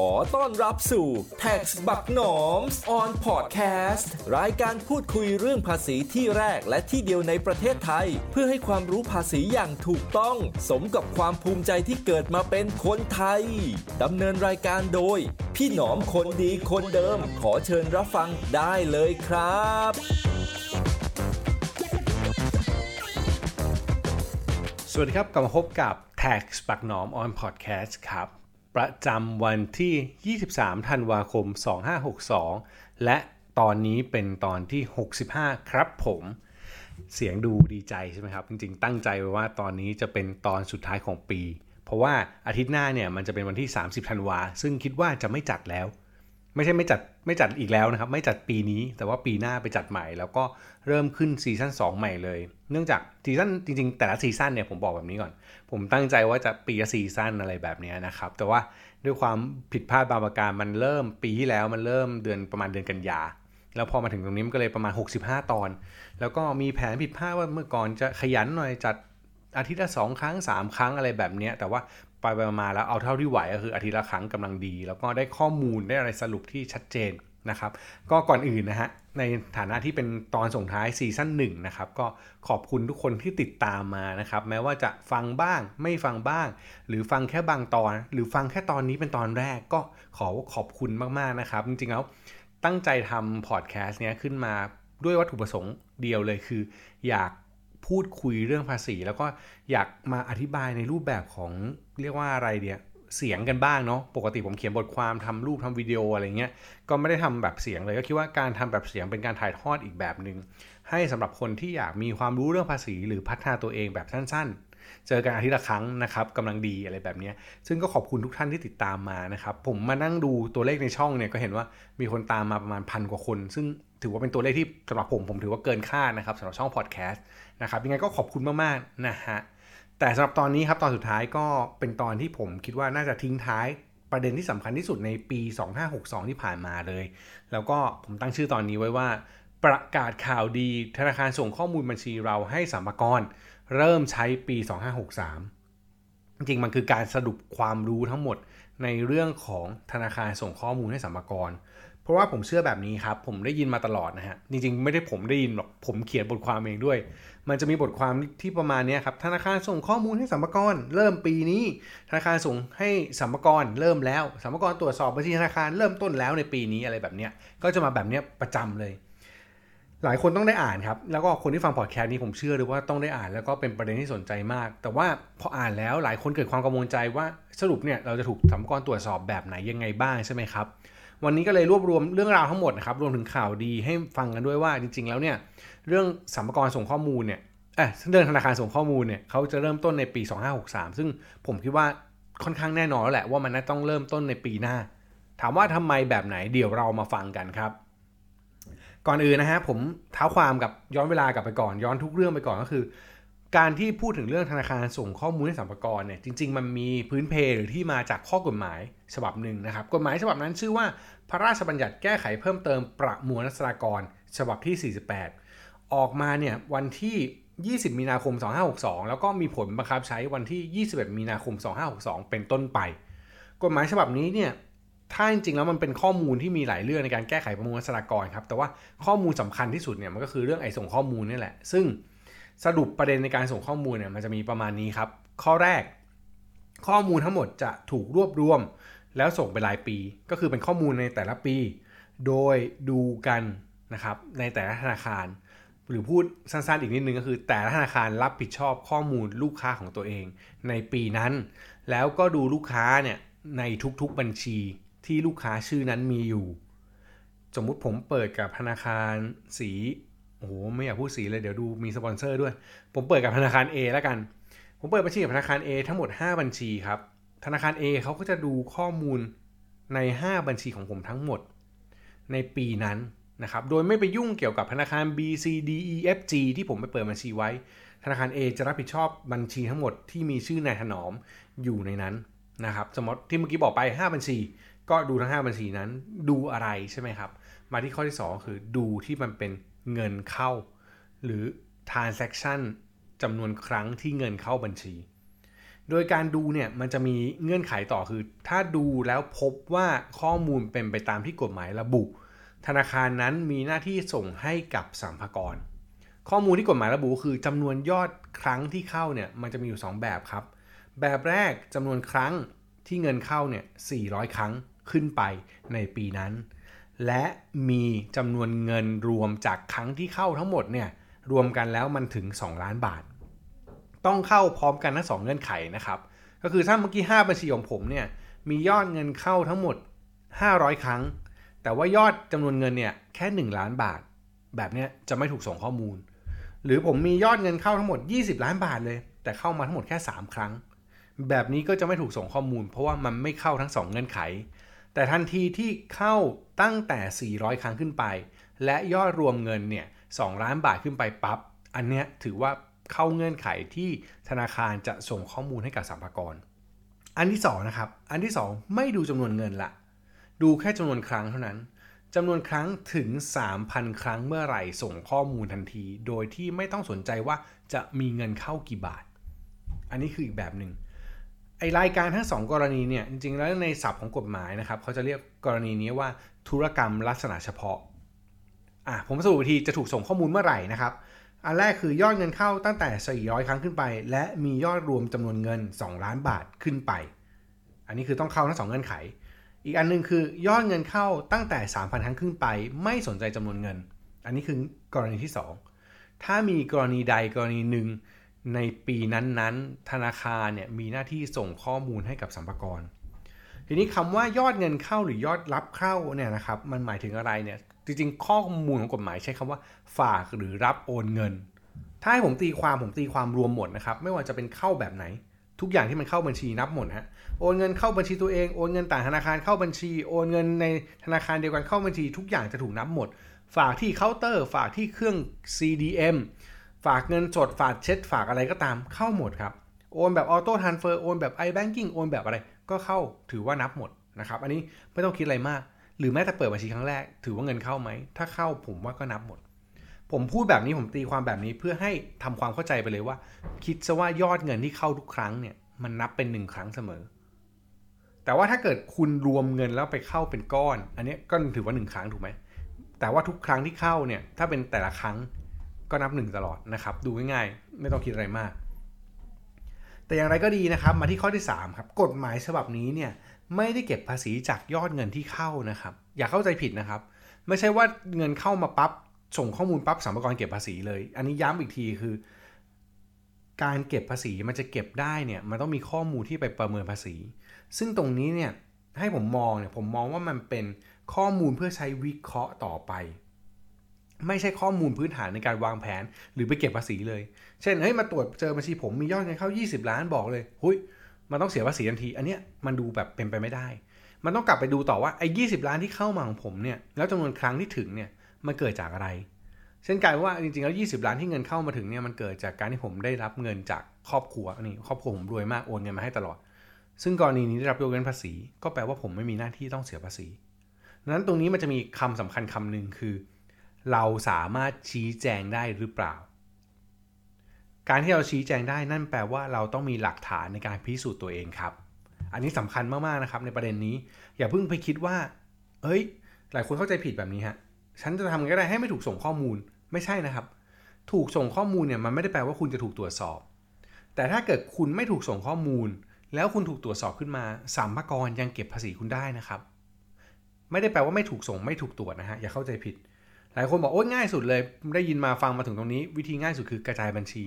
ขอต้อนรับสู่ Tax บักหนอม on podcast รายการพูดคุยเรื่องภาษีที่แรกและที่เดียวในประเทศไทย เพื่อให้ความรู้ภาษีอย่างถูกต้อง สมกับความภูมิใจที่เกิดมาเป็นคนไทยดำเนินรายการโดย พี่หนอมคนดีคนเดิม ขอเชิญรับฟังได้เลยครับสวัสดีครับ กลับมาพบกับ Tax ปักหนอม on podcast ครับ ประจำวันที่ 23 ธันวาคม 2562 และตอนนี้เป็นตอนที่ 65 ครับผม เสียงดูดีใจใช่ไหมครับ จริงๆ ตั้งใจไว้ว่าตอนนี้จะเป็นตอนสุดท้ายของปี เพราะว่าอาทิตย์หน้าเนี่ยมันจะเป็นวันที่ 30 ธันวา ซึ่งคิดว่าจะไม่จัดแล้ว ไม่ใช่ไม่จัดไม่จัดอีกแล้วนะครับ ไม่จัดปีนี้แต่ว่าปีหน้าไปจัดใหม่ แล้วก็เริ่มขึ้นซีซั่น2ใหม่เลย เนื่องจากซีซั่นจริงๆ แต่ละซีซั่นเนี่ยผมบอกแบบนี้ก่อน ผมตั้งใจว่าจะปีละซีซั่นอะไรแบบนี้นะครับ แต่ว่าด้วยความผิดพลาดบางประการมันเริ่มปีที่แล้วมันเริ่มเดือนประมาณเดือนกันยาแล้วพอมาถึงตรงนี้มันก็เลยประมาณ 65 ตอน แล้วก็มีแผนผิดพลาดว่าเมื่อก่อนจะขยันหน่อยจัด อาทิตย์ละสองครั้ง 3 ครั้งอะไรแบบนี้แต่ว่าไปไปมาแล้วเอาเท่าที่ไหวก็คืออาทิตย์ละครั้งกำลังดี แล้วก็ได้ข้อมูลได้อะไรสรุปที่ชัดเจนนะครับ ก็ก่อนอื่นนะฮะในฐานะที่เป็นตอนส่งท้ายซีซั่นหนึ่งนะครับก็ขอบคุณทุกคนที่ติดตามมานะครับ แม้ว่าจะฟังบ้างไม่ฟังบ้าง หรือฟังแค่บางตอน หรือฟังแค่ตอนนี้เป็นตอนแรกก็ขอขอบคุณมากๆนะครับ จริงๆแล้วตั้งใจทำพอดแคสต์เนี้ยขึ้นมาด้วยวัตถุประสงค์เดียวเลยคือ อยาก พูดคุยเรื่องภาษี แล้วก็อยากมาอธิบายในรูปแบบของเรียกว่าอะไรเดียเสียงกันบ้างเนาะปกติผมเขียนบทความทำรูปทำวิดีโออะไรเงี้ยก็ไม่ได้ทำแบบเสียงเลยก็คิดว่าการทำแบบเสียงเป็นการถ่ายทอดอีกแบบหนึง่งให้สำหรับคนที่อยากมีความรู้เรื่องภาษี หรือพัฒนาตัวเองแบบสั้นๆ เจอกันอาทิตย์ละครั้งนะครับกำลังดีอะไรแบบนี้ซึ่งก็ขอบคุณทุกท่านที่ติดตามมานะครับผมมานั่งดูตัวเลขในช่องเนี่ยก็เห็นว่ามีคนตามมาประมาณพันกว่าคน ซึ่ง ถือว่าเป็นตัวเลขที่สำหรับผมผมถือว่าเกินคาดนะครับสำหรับช่องพอดแคสต์นะครับยังไงก็ขอบคุณมากๆนะฮะแต่สำหรับตอนนี้ครับตอนสุดท้ายก็เป็นตอนที่ผมคิดว่าน่าจะทิ้งท้ายประเด็นที่สำคัญที่สุดในปี 2562 ที่ผ่านมาเลย แล้วก็ผมตั้งชื่อตอนนี้ไว้ว่า ประกาศข่าวดีธนาคารส่งข้อมูลบัญชีเราให้สัมภากรเริ่มใช้ปี 2563 จริงมันคือการสรุปความรู้ทั้งหมดในเรื่องของธนาคารส่งข้อมูลให้สัมภากร เพราะว่าผมเชื่อแบบนี้ครับ ผมได้ยินมาตลอดนะฮะ จริงๆ ไม่ได้ผมได้ยินหรอก ผมเขียนบทความเองด้วย มันจะมีบทความที่ประมาณนี้ครับ ธนาคารส่งข้อมูลให้สัมภาระเริ่มปีนี้ ธนาคารส่งให้สัมภาระเริ่มแล้ว สัมภาระตรวจสอบบัญชีธนาคารเริ่มต้นแล้วในปีนี้อะไรแบบเนี้ย ก็จะมาแบบเนี้ยประจำเลย หลายคนต้องได้อ่านครับ แล้วก็คนที่ฟังพอดแคสต์นี้ผมเชื่อเลยว่าต้องได้อ่านแล้วก็เป็นประเด็นที่สนใจมาก แต่ว่าพออ่านแล้วหลายคนเกิดความกังวลใจว่าสรุปเนี่ยเราจะถูกสัมภาระตรวจสอบแบบไหนยังไงบ้างใช่ไหมครับ วันนี้ก็เลยรวบรวมเรื่องราวทั้งหมดนะครับรวมถึงข่าวดีให้ฟังกันด้วยว่าจริง ๆ แล้วเนี่ยเรื่องสัมภาระส่งข้อมูลเนี่ยเออเรื่องธนาคารส่งข้อมูลเนี่ยเขาจะเริ่มต้นในปี 2563 ซึ่งผมคิดว่าค่อนข้างแน่นอนแล้วแหละว่ามันน่าต้องเริ่มต้นในปีหน้า ถามว่าทำไมแบบไหนเดี๋ยวเรามาฟังกันครับ ก่อนอื่นนะฮะผมเท้าความกับย้อนเวลากลับไปก่อนย้อนทุกเรื่องไปก่อนก็คือ การที่พูดถึงเรื่องธนาคารส่งข้อมูลให้สัมภาระเนี่ยจริง ๆ มันมีพื้นเพหรือที่มาจากข้อกฎหมายฉบับหนึ่งนะครับกฎหมายฉบับนั้นชื่อว่า พระราชบัญญัติแก้ไขเพิ่มเติมประมวลรัษฎากร ฉบับที่ 48 ออกมาเนี่ยวันที่ 20 มีนาคม 2562 แล้วก็มีผลบังคับใช้วันที่ 21 มีนาคม 2562 เป็นต้นไป กฎหมายฉบับนี้เนี่ยถ้าจริงๆแล้วมันเป็นข้อมูลที่มีหลายเรื่องในการแก้ไขประมวลรัษฎากรครับแต่ว่าข้อมูลสำคัญที่สุดเนี่ยมันก็คือเรื่องไอ้ส่งข้อมูลนี่แหละซึ่ง สรุปประเด็นในการส่งข้อมูลเนี่ยมันจะมีประมาณนี้ครับ ข้อแรก ข้อมูลทั้งหมดจะถูกรวบรวม แล้วส่งเป็นรายปี ก็คือเป็นข้อมูลในแต่ละปี โดยดูกันนะครับในแต่ละธนาคาร หรือพูดสั้นๆอีกนิดนึงก็คือ แต่ละธนาคารรับผิดชอบข้อมูลลูกค้าของตัวเอง ในปีนั้น แล้วก็ดูลูกค้าเนี่ยในทุกๆบัญชีที่ลูกค้าชื่อนั้นมีอยู่ สมมุติผมเปิดกับธนาคารสี โอ้โหไม่อยากพูดสีเลยเดี๋ยวดูมีสปอนเซอร์ด้วย ผมเปิดกับธนาคาร A แล้วกัน ผมเปิดบัญชีกับธนาคาร A ทั้งหมด 5 บัญชีครับ ธนาคาร A เขาก็จะดูข้อมูลใน 5 บัญชีของผมทั้งหมด ในปีนั้นนะครับ โดยไม่ไปยุ่งเกี่ยวกับธนาคาร B C D E F G ที่ผมไปเปิดบัญชีไว้ ธนาคาร A จะรับผิดชอบบัญชีทั้งหมดที่มีชื่อนายถนอมอยู่ในนั้นนะครับ สมมติที่เมื่อกี้บอกไป 5 บัญชี ก็ดูทั้ง 5 บัญชีนั้น ดูอะไรใช่ไหมครับ มาที่ข้อที่ 2 คือดูที่มันเป็น เงินเข้า หรือ transaction จำนวนครั้งที่เงินเข้าบัญชี โดยการดูเนี่ยมันจะมีเงื่อนไขต่อคือ ถ้าดูแล้วพบว่าข้อมูลเป็นไปตามที่กฎหมายระบุ ธนาคารนั้นมีหน้าที่ส่งให้กับสัมภากร ข้อมูลที่กฎหมายระบุคือจำนวนยอดครั้งที่เข้าเนี่ยมันจะมีอยู่ 2 แบบครับ แบบแรกจำนวนครั้งที่เงินเข้าเนี่ย400 ครั้งขึ้นไปในปีนั้น และมีจำนวนเงินรวมจากครั้งที่เข้าทั้งหมดเนี่ยรวมกันแล้วมันถึง 2 ล้านบาท ต้องเข้าพร้อมกันทั้งสองเงื่อนไขนะครับ ก็คือถ้าเมื่อกี้ 5 บัญชีของผมเนี่ยมียอดเงินเข้าทั้งหมด 500 ครั้ง แต่ว่ายอดจำนวนเงินเนี่ยแค่ 1 ล้านบาท แบบนี้จะไม่ถูกส่งข้อมูล หรือผมมียอดเงินเข้าทั้งหมด 20 ล้านบาทเลย แต่เข้ามาทั้งหมดแค่ 3 ครั้ง แบบนี้ก็จะไม่ถูกส่งข้อมูล เพราะว่ามันไม่เข้าทั้ง 2 เงื่อนไข แต่ทันทีที่เข้าตั้งแต่ 400 ครั้งขึ้นไป และยอดรวมเงินเนี่ย2ล้านบาทขึ้นไปปับ๊บอันเนี้ยถือว่าเข้าเงื่อนไขที่ธนาคารจะส่งข้อมูลให้กับสัมภากร อันที่2นะครับ อันที่ 2 ไม่ดูจำนวนเงินละ ดูแค่จำนวนครั้งเท่านั้นจำนวนครั้งถึง 3,000 ครั้งเมื่อไหร่ส่งข้อมูลทันที โดยที่ไม่ต้องสนใจว่าจะมีเงินเข้ากี่บาท อันนี้คืออีกแบบหนึ่ง ไอรายการทั้ง2กรณีเนี่ยจริงๆแล้วในศัพท์ของกฎหมายนะครับเขาจะเรียกกรณีนี้ว่าธุรกรรมลักษณะเฉพาะอะผมสรุปทีจะถูกส่งข้อมูลเมื่อไหร่นะครับ อันแรกคือยอดเงินเข้าตั้งแต่ 400 ครั้งขึ้นไป และมียอดรวมจำนวนเงิน 2 ล้านบาทขึ้นไป อันนี้คือต้องเข้าทั้งสองเงื่อนไข อีกอันนึงคือยอดเงินเข้าตั้งแต่ 3,000 ครั้งขึ้นไป ไม่สนใจจำนวนเงิน อันนี้คือกรณีที่ 2 ถ้ามีกรณีใดกรณีหนึ่ง ในปีนั้นๆ ธนาคารเนี่ยมีหน้าที่ส่งข้อมูลให้กับสัมภาระทีนี้คำว่ายอดเงินเข้าหรือยอดรับเข้าเนี่ยนะครับมันหมายถึงอะไรเนี่ยจริงๆ ข้อมูลของกฎหมายใช้คำว่า ฝากหรือรับโอนเงิน ถ้าให้ผมตีความผมตีความรวมหมดนะครับไม่ว่าจะเป็นเข้าแบบไหน ทุกอย่างที่มันเข้าบัญชีนับหมดฮะโอนเงินเข้าบัญชีตัวเองโอนเงินต่างธนาคารเข้าบัญชี โอนเงินในธนาคารเดียวกันเข้าบัญชี ทุกอย่างจะถูกนับหมด ฝากที่เคาน์เตอร์ ฝากที่เครื่อง CDM ฝากเงินสดฝากเช็ดฝากอะไรก็ตามเข้าหมดครับ โอนแบบออโต้ทรานเฟอร์โอนแบบ iBanking โอนแบบอะไรก็เข้าถือว่านับหมดนะครับ อันนี้ไม่ต้องคิดอะไรมาก หรือแม้แต่เปิดบัญชีครั้งแรก ถือว่าเงินเข้าไหม ถ้าเข้าผมว่าก็นับหมด ผมพูดแบบนี้ผมตีความแบบนี้เพื่อให้ทำความเข้าใจไปเลยว่า คิดซะว่ายอดเงินที่เข้าทุกครั้งเนี่ยมันนับเป็นหนึ่งครั้งเสมอ แต่ว่าถ้าเกิดคุณรวมเงินแล้วไปเข้าเป็นก้อน อันนี้ก็ถือว่าหนึ่งครั้งถูกไหมแต่ว่าทุกครั้งที่เข้าเนี่ยถ้าเป็นแต่ละครั้ง ก็นับหนึ่งตลอดนะครับ ดูง่ายๆ ไม่ต้องคิดอะไรมาก แต่อย่างไรก็ดีนะครับ มาที่ข้อที่3ครับ กฎหมายฉบับนี้เนี่ยไม่ได้เก็บภาษีจากยอดเงินที่เข้านะครับ อย่าเข้าใจผิดนะครับ ไม่ใช่ว่าเงินเข้ามาปับ๊บส่งข้อมูลปั๊บสัมภาระเก็บภาษีเลย อันนี้ย้ำอีกทีคือ การเก็บภาษีมันจะเก็บได้เนี่ยมันต้องมีข้อมูลที่ไปประเมินภาษี ซึ่งตรงนี้เนี่ยให้ผมมองเนี่ยผมมองว่ามันเป็นข้อมูลเพื่อใช้วิเคราะห์ต่อไป ไม่ใช่ข้อมูลพื้นฐานในการวางแผนหรือไปเก็บภาษีเลย เช่นเฮ้ยมาตรวจเจอบัญชีผมมียอดเงินเข้า 20 ล้านบอกเลยหุยมันต้องเสียภาษีทันที อันเนี้ยมันดูแบบเป็นไปไม่ได้ มันต้องกลับไปดูต่อว่าไอ้ยีล้านที่เข้ามาของผมเนี่ยแล้วจำนวนครั้งที่ถึงเนี่ยมันเกิดจากอะไร เช่นกลายว่าจริงๆแล้ว 20 ล้านที่เงินเข้ามาถึงเนี่ยมันเกิดจากการที่ผมได้รับเงินจากครอบครัวนี่ครอบครัวผมรวยมากโอนเงินมาให้ตลอด ซึ่งกรณีนี้ได้รับยกเว้นภาษี ก็แปลว่าผมไม่มีหน้าที่ต้องเสียภาษีนั้นตรงนี้มันจะมีคำสำคัญคำหนึ่งคือ เราสามารถชี้แจงได้หรือเปล่า การที่เราชี้แจงได้นั่นแปลว่าเราต้องมีหลักฐานในการพิสูจน์ตัวเองครับ อันนี้สำคัญมากๆนะครับในประเด็นนี้ อย่าเพิ่งไปคิดว่า เอ้ย หลายคนเข้าใจผิดแบบนี้ฮะ ฉันจะทำก็ได้ให้ไม่ถูกส่งข้อมูล ไม่ใช่นะครับ ถูกส่งข้อมูลเนี่ยมันไม่ได้แปลว่าคุณจะถูกตรวจสอบ แต่ถ้าเกิดคุณไม่ถูกส่งข้อมูล แล้วคุณถูกตรวจสอบขึ้นมาสัมภาระยังเก็บภาษีคุณได้นะครับ ไม่ได้แปลว่าไม่ถูกส่งไม่ถูกตรวจนะฮะ อย่าเข้าใจผิด หลายคนบอกโอ้ยง่ายสุดเลย ได้ยินมาฟังมาถึงตรงนี้ วิธีง่ายสุดคือกระจายบัญชี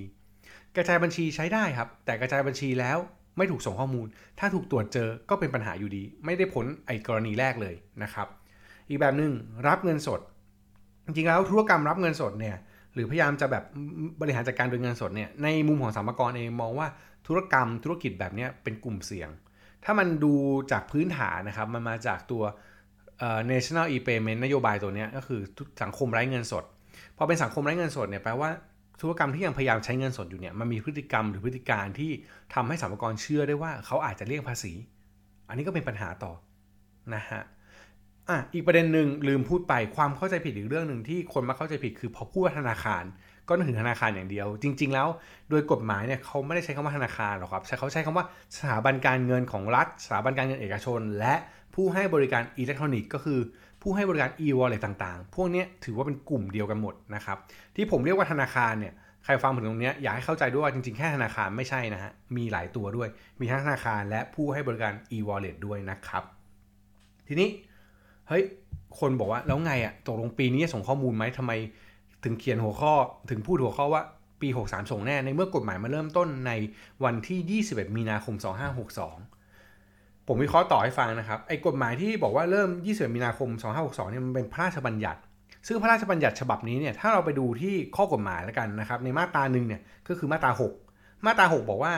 กระจายบัญชีใช้ได้ครับ แต่กระจายบัญชีแล้วไม่ถูกส่งข้อมูล ถ้าถูกตรวจเจอก็เป็นปัญหาอยู่ดี ไม่ได้ผลไอ้กรณีแรกเลยนะครับ อีกแบบหนึ่งรับเงินสด จริงๆแล้วธุรกรรมรับเงินสดเนี่ยหรือพยายามจะแบบบริหารจัดการโดยเงินสดเนี่ยในมุมของสามกรเองมองว่าธุรกรรมธุรกิจแบบนี้เป็นกลุ่มเสี่ยง ถ้ามันดูจากพื้นฐานนะครับมันมาจากตัว national e-payment นโยบายตัวนี้ก็คือสังคมไร้เงินสด พอเป็นสังคมไร้เงินสดเนี่ยแปลว่าธุรกรรมที่ยังพยายามใช้เงินสดอยู่เนี่ยมันมีพฤติกรรมหรือพฤติการที่ทำให้สามกรเชื่อได้ว่าเขาอาจจะเลี่ยงภาษี อันนี้ก็เป็นปัญหาต่อนะฮะอะอีกประเด็นหนึ่งลืมพูดไปความเข้าใจผิดอีกเรื่องหนึ่งที่คนมาเข้าใจผิดคือพอพูดว่าธนาคาร ก็นึกถึงธนาคารอย่างเดียว จริง ๆ แล้วโดยกฎหมายเนี่ยเขาไม่ได้ใช้คำว่าธนาคารหรอกครับใช้เขาใช้คำว่าสถาบันการเงินของรัฐ สถาบันการเงินเอกชน และ ผู้ให้บริการอิเล็กทรอนิกส์ก็คือผู้ให้บริการ e-wallet ต่างๆ พวกนี้ถือว่าเป็นกลุ่มเดียวกันหมดนะครับ ที่ผมเรียกว่าธนาคารเนี่ย ใครฟังผมตรงนี้อยากให้เข้าใจด้วยว่าจริงๆ แค่ธนาคารไม่ใช่นะฮะ มีหลายตัวด้วย มีทั้งธนาคารและผู้ให้บริการ e-wallet ด้วยนะครับ ทีนี้ เฮ้ย คนบอกว่าแล้วไงอะตกลงปีนี้ส่งข้อมูลไหมทำไม ถึงเขียนหัวข้อ ถึงพูดหัวข้อว่าปี 63 ส่งแน่ ในเมื่อกฎหมายมาเริ่มต้นในวันที่ 21 มีนาคม 2562 ผมวิเคราะห์ต่อให้ฟังนะครับไอ้กฎหมายที่บอกว่าเริ่ม21มีนาคม 2562 เนี่ยมันเป็นพระราชบัญญัติ ซึ่งพระราชบัญญัติฉบับนี้เนี่ยถ้าเราไปดูที่ข้อกฎหมายแล้วกันนะครับ ในมาตราหนึ่งเนี่ยก็คือมาตรา 6 มาตรา 6 บอกว่า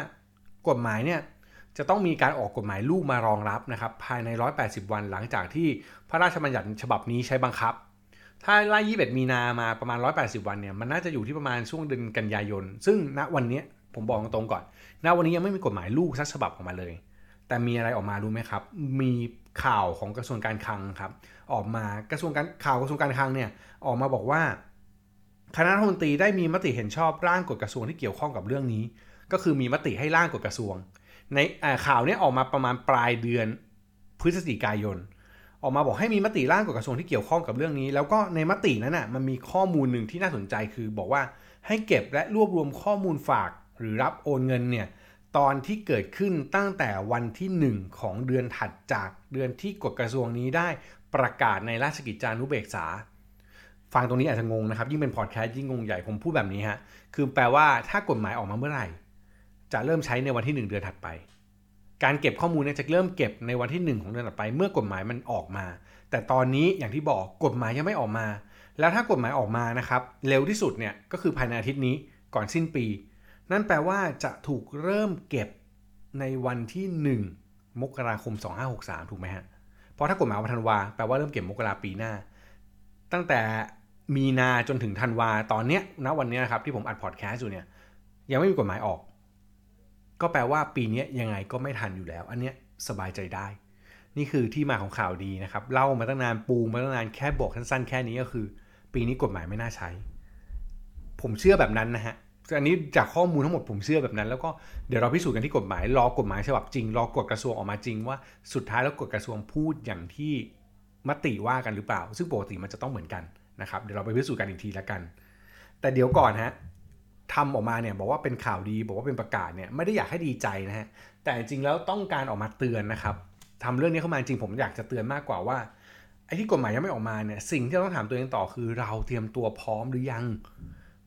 กฎหมายเนี่ยจะต้องมีการออกกฎหมายลูกมารองรับนะครับภายใน 180 วันหลังจากที่พระราชบัญญัติฉบับนี้ใช้บังคับ ถ้าไล่21 มีนามาประมาณ 180 วันเนี่ยมันน่าจะอยู่ที่ประมาณช่วงเดือนกันยายน ซึ่งณวันนี้ผมบอกตรงก่อนณวันนี้ยังไม่มีกฎหมายลูกสักฉบับออกมาเลย แต่มีอะไรออกมารู้ไหมครับ มีข่าวของกระทรวงการคลังครับ ออกมากระทรวงการข่าวกระทรวงการคลังเนี่ยออกมาบอกว่า คณะรัฐมนตรีได้มีมติเห็นชอบร่างกฎกระทรวงที่เกี่ยวข้องกับเรื่องนี้ ก็คือมีมติให้ร่างกฎกระทรวง ในข่าวนี้ออกมาประมาณปลายเดือนพฤศจิกายน ออกมาบอกให้มีมติร่างกฎกระทรวงที่เกี่ยวข้องกับเรื่องนี้ แล้วก็ในมตินั้นน่ะมันมีข้อมูลหนึ่งที่น่าสนใจคือบอกว่าให้เก็บและรวบรวมข้อมูลฝากหรือรับโอนเงินเนี่ย ตอนที่เกิดขึ้นตั้งแต่วันที่ 1 ของเดือนถัดจากเดือนที่กฎกระทรวงนี้ได้ประกาศในราชกิจจานุเบกษา ฟังตรงนี้อาจจะงงนะครับ ยิ่งเป็นพอดแคสต์ยิ่งงงใหญ่ผมพูดแบบนี้ฮะคือแปลว่าถ้ากฎหมายออกมาเมื่อไหร่ จะเริ่มใช้ในวันที่ 1 เดือนถัดไป การเก็บข้อมูลเนี่ยจะเริ่มเก็บในวันที่ 1 ของเดือนถัดไป เมื่อกฎหมายมันออกมา แต่ตอนนี้อย่างที่บอกกฎหมายยังไม่ออกมา แล้วถ้ากฎหมายออกมานะครับเร็วที่สุดเนี่ยก็คือภายในอาทิตย์นี้ก่อนสิ้นปี นั่นแปลว่าจะถูกเริ่มเก็บในวันที่ 1 มกราคม 2563 ถูกไหมฮะ เพราะถ้ากฎหมายวันธันวาแปลว่าเริ่มเก็บมกราปีหน้า ตั้งแต่มีนาจนถึงธันวาตอนเนี้ยณวันนี้นะครับที่ผมอัดพอดแคสต์อยู่เนี่ยยังไม่มีกฎหมายออก ก็แปลว่าปีนี้ยังไงก็ไม่ทันอยู่แล้ว อันเนี้ยสบายใจได้ นี่คือที่มาของข่าวดีนะครับเล่ามาตั้งนานปูมาตั้งนานแค่บอกสั้นๆ แค่นี้ก็คือ ปีนี้กฎหมายไม่น่าใช้ ผมเชื่อแบบนั้นนะฮะ อันนี้จากข้อมูลทั้งหมดผมเชื่อแบบนั้น แล้วก็เดี๋ยวเราพิสูจน์กันที่กฎหมาย รอกฎหมายฉบับจริง รอกฎกระทรวงออกมาจริงว่าสุดท้ายแล้วกฎกระทรวงพูดอย่างที่มติว่ากันหรือเปล่า ซึ่งปกติมันจะต้องเหมือนกันนะครับเดี๋ยวเราไปพิสูจน์กันอีกทีละกัน แต่เดี๋ยวก่อนฮะทำออกมาเนี่ยบอกว่าเป็นข่าวดีบอกว่าเป็นประกาศเนี่ยไม่ได้อยากให้ดีใจนะฮะแต่จริงแล้วต้องการออกมาเตือนนะครับทำเรื่องนี้เข้ามาจริงผมอยากจะเตือนมากกว่าว่าไอ้ที่กฎหมายยังไม่ออกมาเนี่ยสิ่งที่เราต้องถามตัวเองต่อคือเราเตรียมตัวพร้อมหรือยัง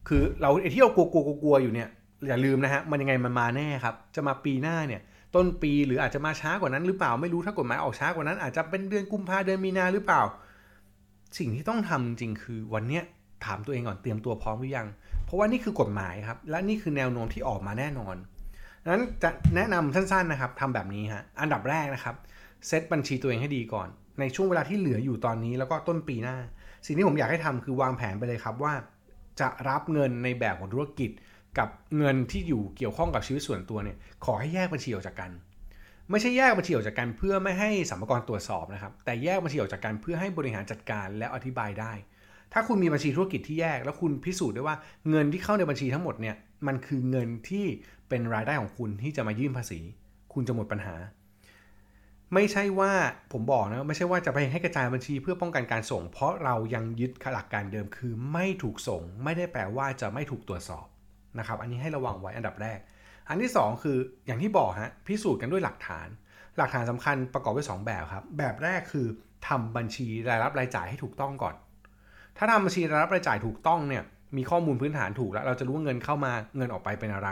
คือเราไอ้ที่เรากลัวกลัวกลัวอยู่เนี่ยอย่าลืมนะฮะมันยังไงมันมาแน่ครับ จะมาปีหน้าเนี่ย ต้นปีหรืออาจจะมาช้ากว่านั้นหรือเปล่าไม่รู้ถ้ากฎหมายออกช้ากว่านั้น อาจจะเป็นเดือนกุมภาเดือนมีนาหรือเปล่า สิ่งที่ต้องทำจริงคือวันเนี้ยถามตัวเองก่อนเตรียมตัวพร้อมหรือยัง เพราะว่านี่คือกฎหมายครับ และนี่คือแนวโน้มที่ออกมาแน่นอนนั้นจะแนะนำสั้นๆนะครับทำแบบนี้ฮะอันดับแรกนะครับเซตบัญชีตัวเองให้ดีก่อน ในช่วงเวลาที่เหลืออยู่ตอนนี้แล้วก็ต้นปีหน้า สิ่งที่ผมอยากให้ทำคือวางแผนไปเลยครับว่า จะรับเงินในแบบของธุรกิจ กับเงินที่อยู่เกี่ยวข้องกับชีวิตส่วนตัวเนี่ยขอให้แยกบัญชีออกจากกัน ไม่ใช่แยกบัญชีออกจากกันเพื่อไม่ให้สัมภาระตรวจสอบนะครับ แต่แยกบัญชีออกจากกันเพื่อให้บริหารจัดการและอธิบายได้ ถ้าคุณมีบัญชีธุรกิจที่แยก แล้วคุณพิสูจน์ได้ว่าเงินที่เข้าในบัญชีทั้งหมดเนี่ยมันคือเงินที่เป็นรายได้ของคุณที่จะมายื่นภาษี คุณจะหมดปัญหา ไม่ใช่ว่าผมบอกนะไม่ใช่ว่าจะไปให้กระจายบัญชีเพื่อป้องกันการส่ง เพราะเรายังยึดหลักการเดิมคือไม่ถูกส่ง ไม่ได้แปลว่าจะไม่ถูกตรวจสอบนะครับ อันนี้ให้ระวังไว้อันดับแรก อันที่ 2 คืออย่างที่บอกฮะพิสูจน์กันด้วยหลักฐาน หลักฐานสำคัญประกอบด้วย 2 แบบครับ แบบแรกคือทำบัญชีรายรับรายจ่ายให้ถูกต้องก่อน ถ้าทำบัญชีรายรับรายจ่ายถูกต้องเนี่ยมีข้อมูลพื้นฐานถูกแล้ว เราจะรู้ว่าเงินเข้ามาเงินออกไปเป็นอะไร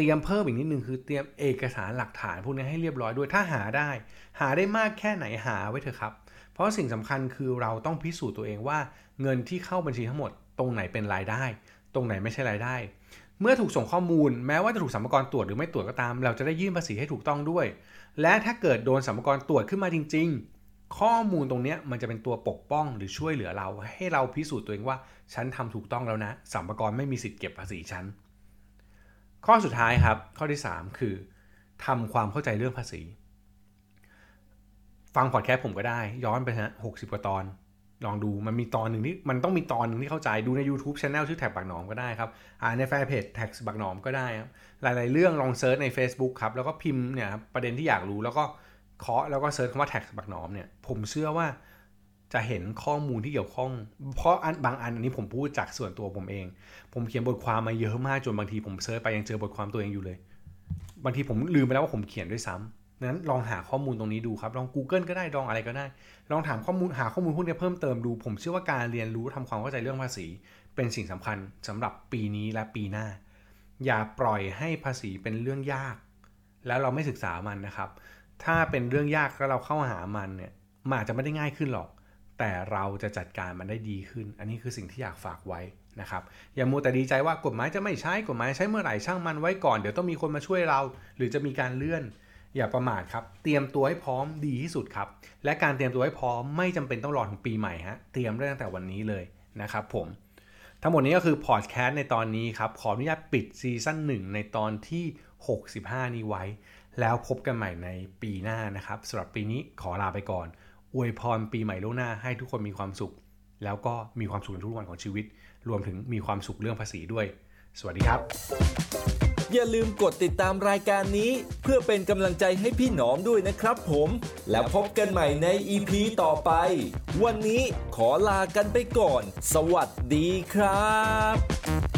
เตรียมเพิ่มอีกนิดนึงคือเตรียมเอกสารหลักฐานพวกนี้ให้เรียบร้อยด้วยถ้าหาได้ หาได้มากแค่ไหนหาไว้เถอะครับ เพราะสิ่งสำคัญคือเราต้องพิสูจน์ตัวเองว่าเงินที่เข้าบัญชีทั้งหมด ตรงไหนเป็นรายได้ ตรงไหนไม่ใช่รายได้ เมื่อถูกส่งข้อมูล แม้ว่าจะถูกสัมภาระตรวจหรือไม่ตรวจก็ตาม เราจะได้ยื่นภาษีให้ถูกต้องด้วย และถ้าเกิดโดนสัมภาระตรวจขึ้นมาจริง ๆ ข้อมูลตรงนี้มันจะเป็นตัวปกป้องหรือช่วยเหลือเรา ให้เราพิสูจน์ตัวเองว่าฉันทำถูกต้องแล้วนะสรรพากรไม่มีสิทธิ์เก็บภาษีฉัน ข้อสุดท้ายครับ ข้อที่ 3 คือทำความเข้าใจเรื่องภาษี ฟังพอดแคสต์ผมก็ได้ ย้อนไปฮะหกสิบกว่าตอน ลองดูมันมีตอนหนึ่งที่มันต้องมีตอนหนึ่งที่เข้าใจดูใน YouTube Channel ชื่อ TaxBugnoms ก็ได้ครับอ่านในแฟนเพจ TaxBugnoms ก็ได้ครับหลายๆเรื่องลอง search ใน Facebook ครับแล้วก็พิมพ์เนี่ยประเด็นที่อยากรู้แล้วก็เคาะแล้วก็ search คำว่า TAXBugnoms เนี่ยผมเชื่อว่า จะเห็นข้อมูลที่เกี่ยวข้อง เพราะอันบางอันอันนี้ผมพูดจากส่วนตัวผมเอง ผมเขียนบทความมาเยอะมากจนบางทีผม search ไปยังเจอบทความตัวเองอยู่เลย บางทีผมลืมไปแล้วว่าผมเขียนด้วยซ้ำนั้นลองหาข้อมูลตรงนี้ดูครับ ลอง Google ก็ได้ ลองอะไรก็ได้ ลองถามข้อมูลหาข้อมูลพวกนี้เพิ่มเติมดู ผมเชื่อว่าการเรียนรู้ทำความเข้าใจเรื่องภาษี เป็นสิ่งสำคัญสำหรับปีนี้และปีหน้า อย่าปล่อยให้ภาษีเป็นเรื่องยาก แล้วเราไม่ศึกษามันนะครับ ถ้าเป็นเรื่องยากแล้วเราเข้าหามันเนี่ยมันอาจจะไม่ได้ง่ายขึ้นหรอก แต่เราจะจัดการมันได้ดีขึ้น อันนี้คือสิ่งที่อยากฝากไว้นะครับ อย่ามัวแต่ดีใจว่ากฎหมายจะไม่ใช้กฎหมายใช้เมื่อไหร่ช่างมันไว้ก่อน เดี๋ยวต้องมีคนมาช่วยเรา หรือจะมีการเลื่อน อย่าประมาทครับ เตรียมตัวให้พร้อมดีที่สุดครับ และการเตรียมตัวให้พร้อมไม่จำเป็นต้องรอถึงปีใหม่ฮะ เตรียมได้ตั้งแต่วันนี้เลยนะครับผม ทั้งหมดนี้ก็คือพอดแคสต์ในตอนนี้ครับ ขออนุญาตปิดซีซั่น1ในตอนที่ 65 นี้ไว้ แล้วพบกันใหม่ในปีหน้านะครับสำหรับปีนี้ขอลาไปก่อน อวยพรปีใหม่ล่วงหน้าให้ทุกคนมีความสุข แล้วก็มีความสุขในทุกวันของชีวิต รวมถึงมีความสุขเรื่องภาษีด้วย สวัสดีครับ อย่าลืมกดติดตามรายการนี้ เพื่อเป็นกำลังใจให้พี่หนอมด้วยนะครับผม แล้วพบกันใหม่ใน EP ต่อไป วันนี้ขอลากันไปก่อน สวัสดีครับ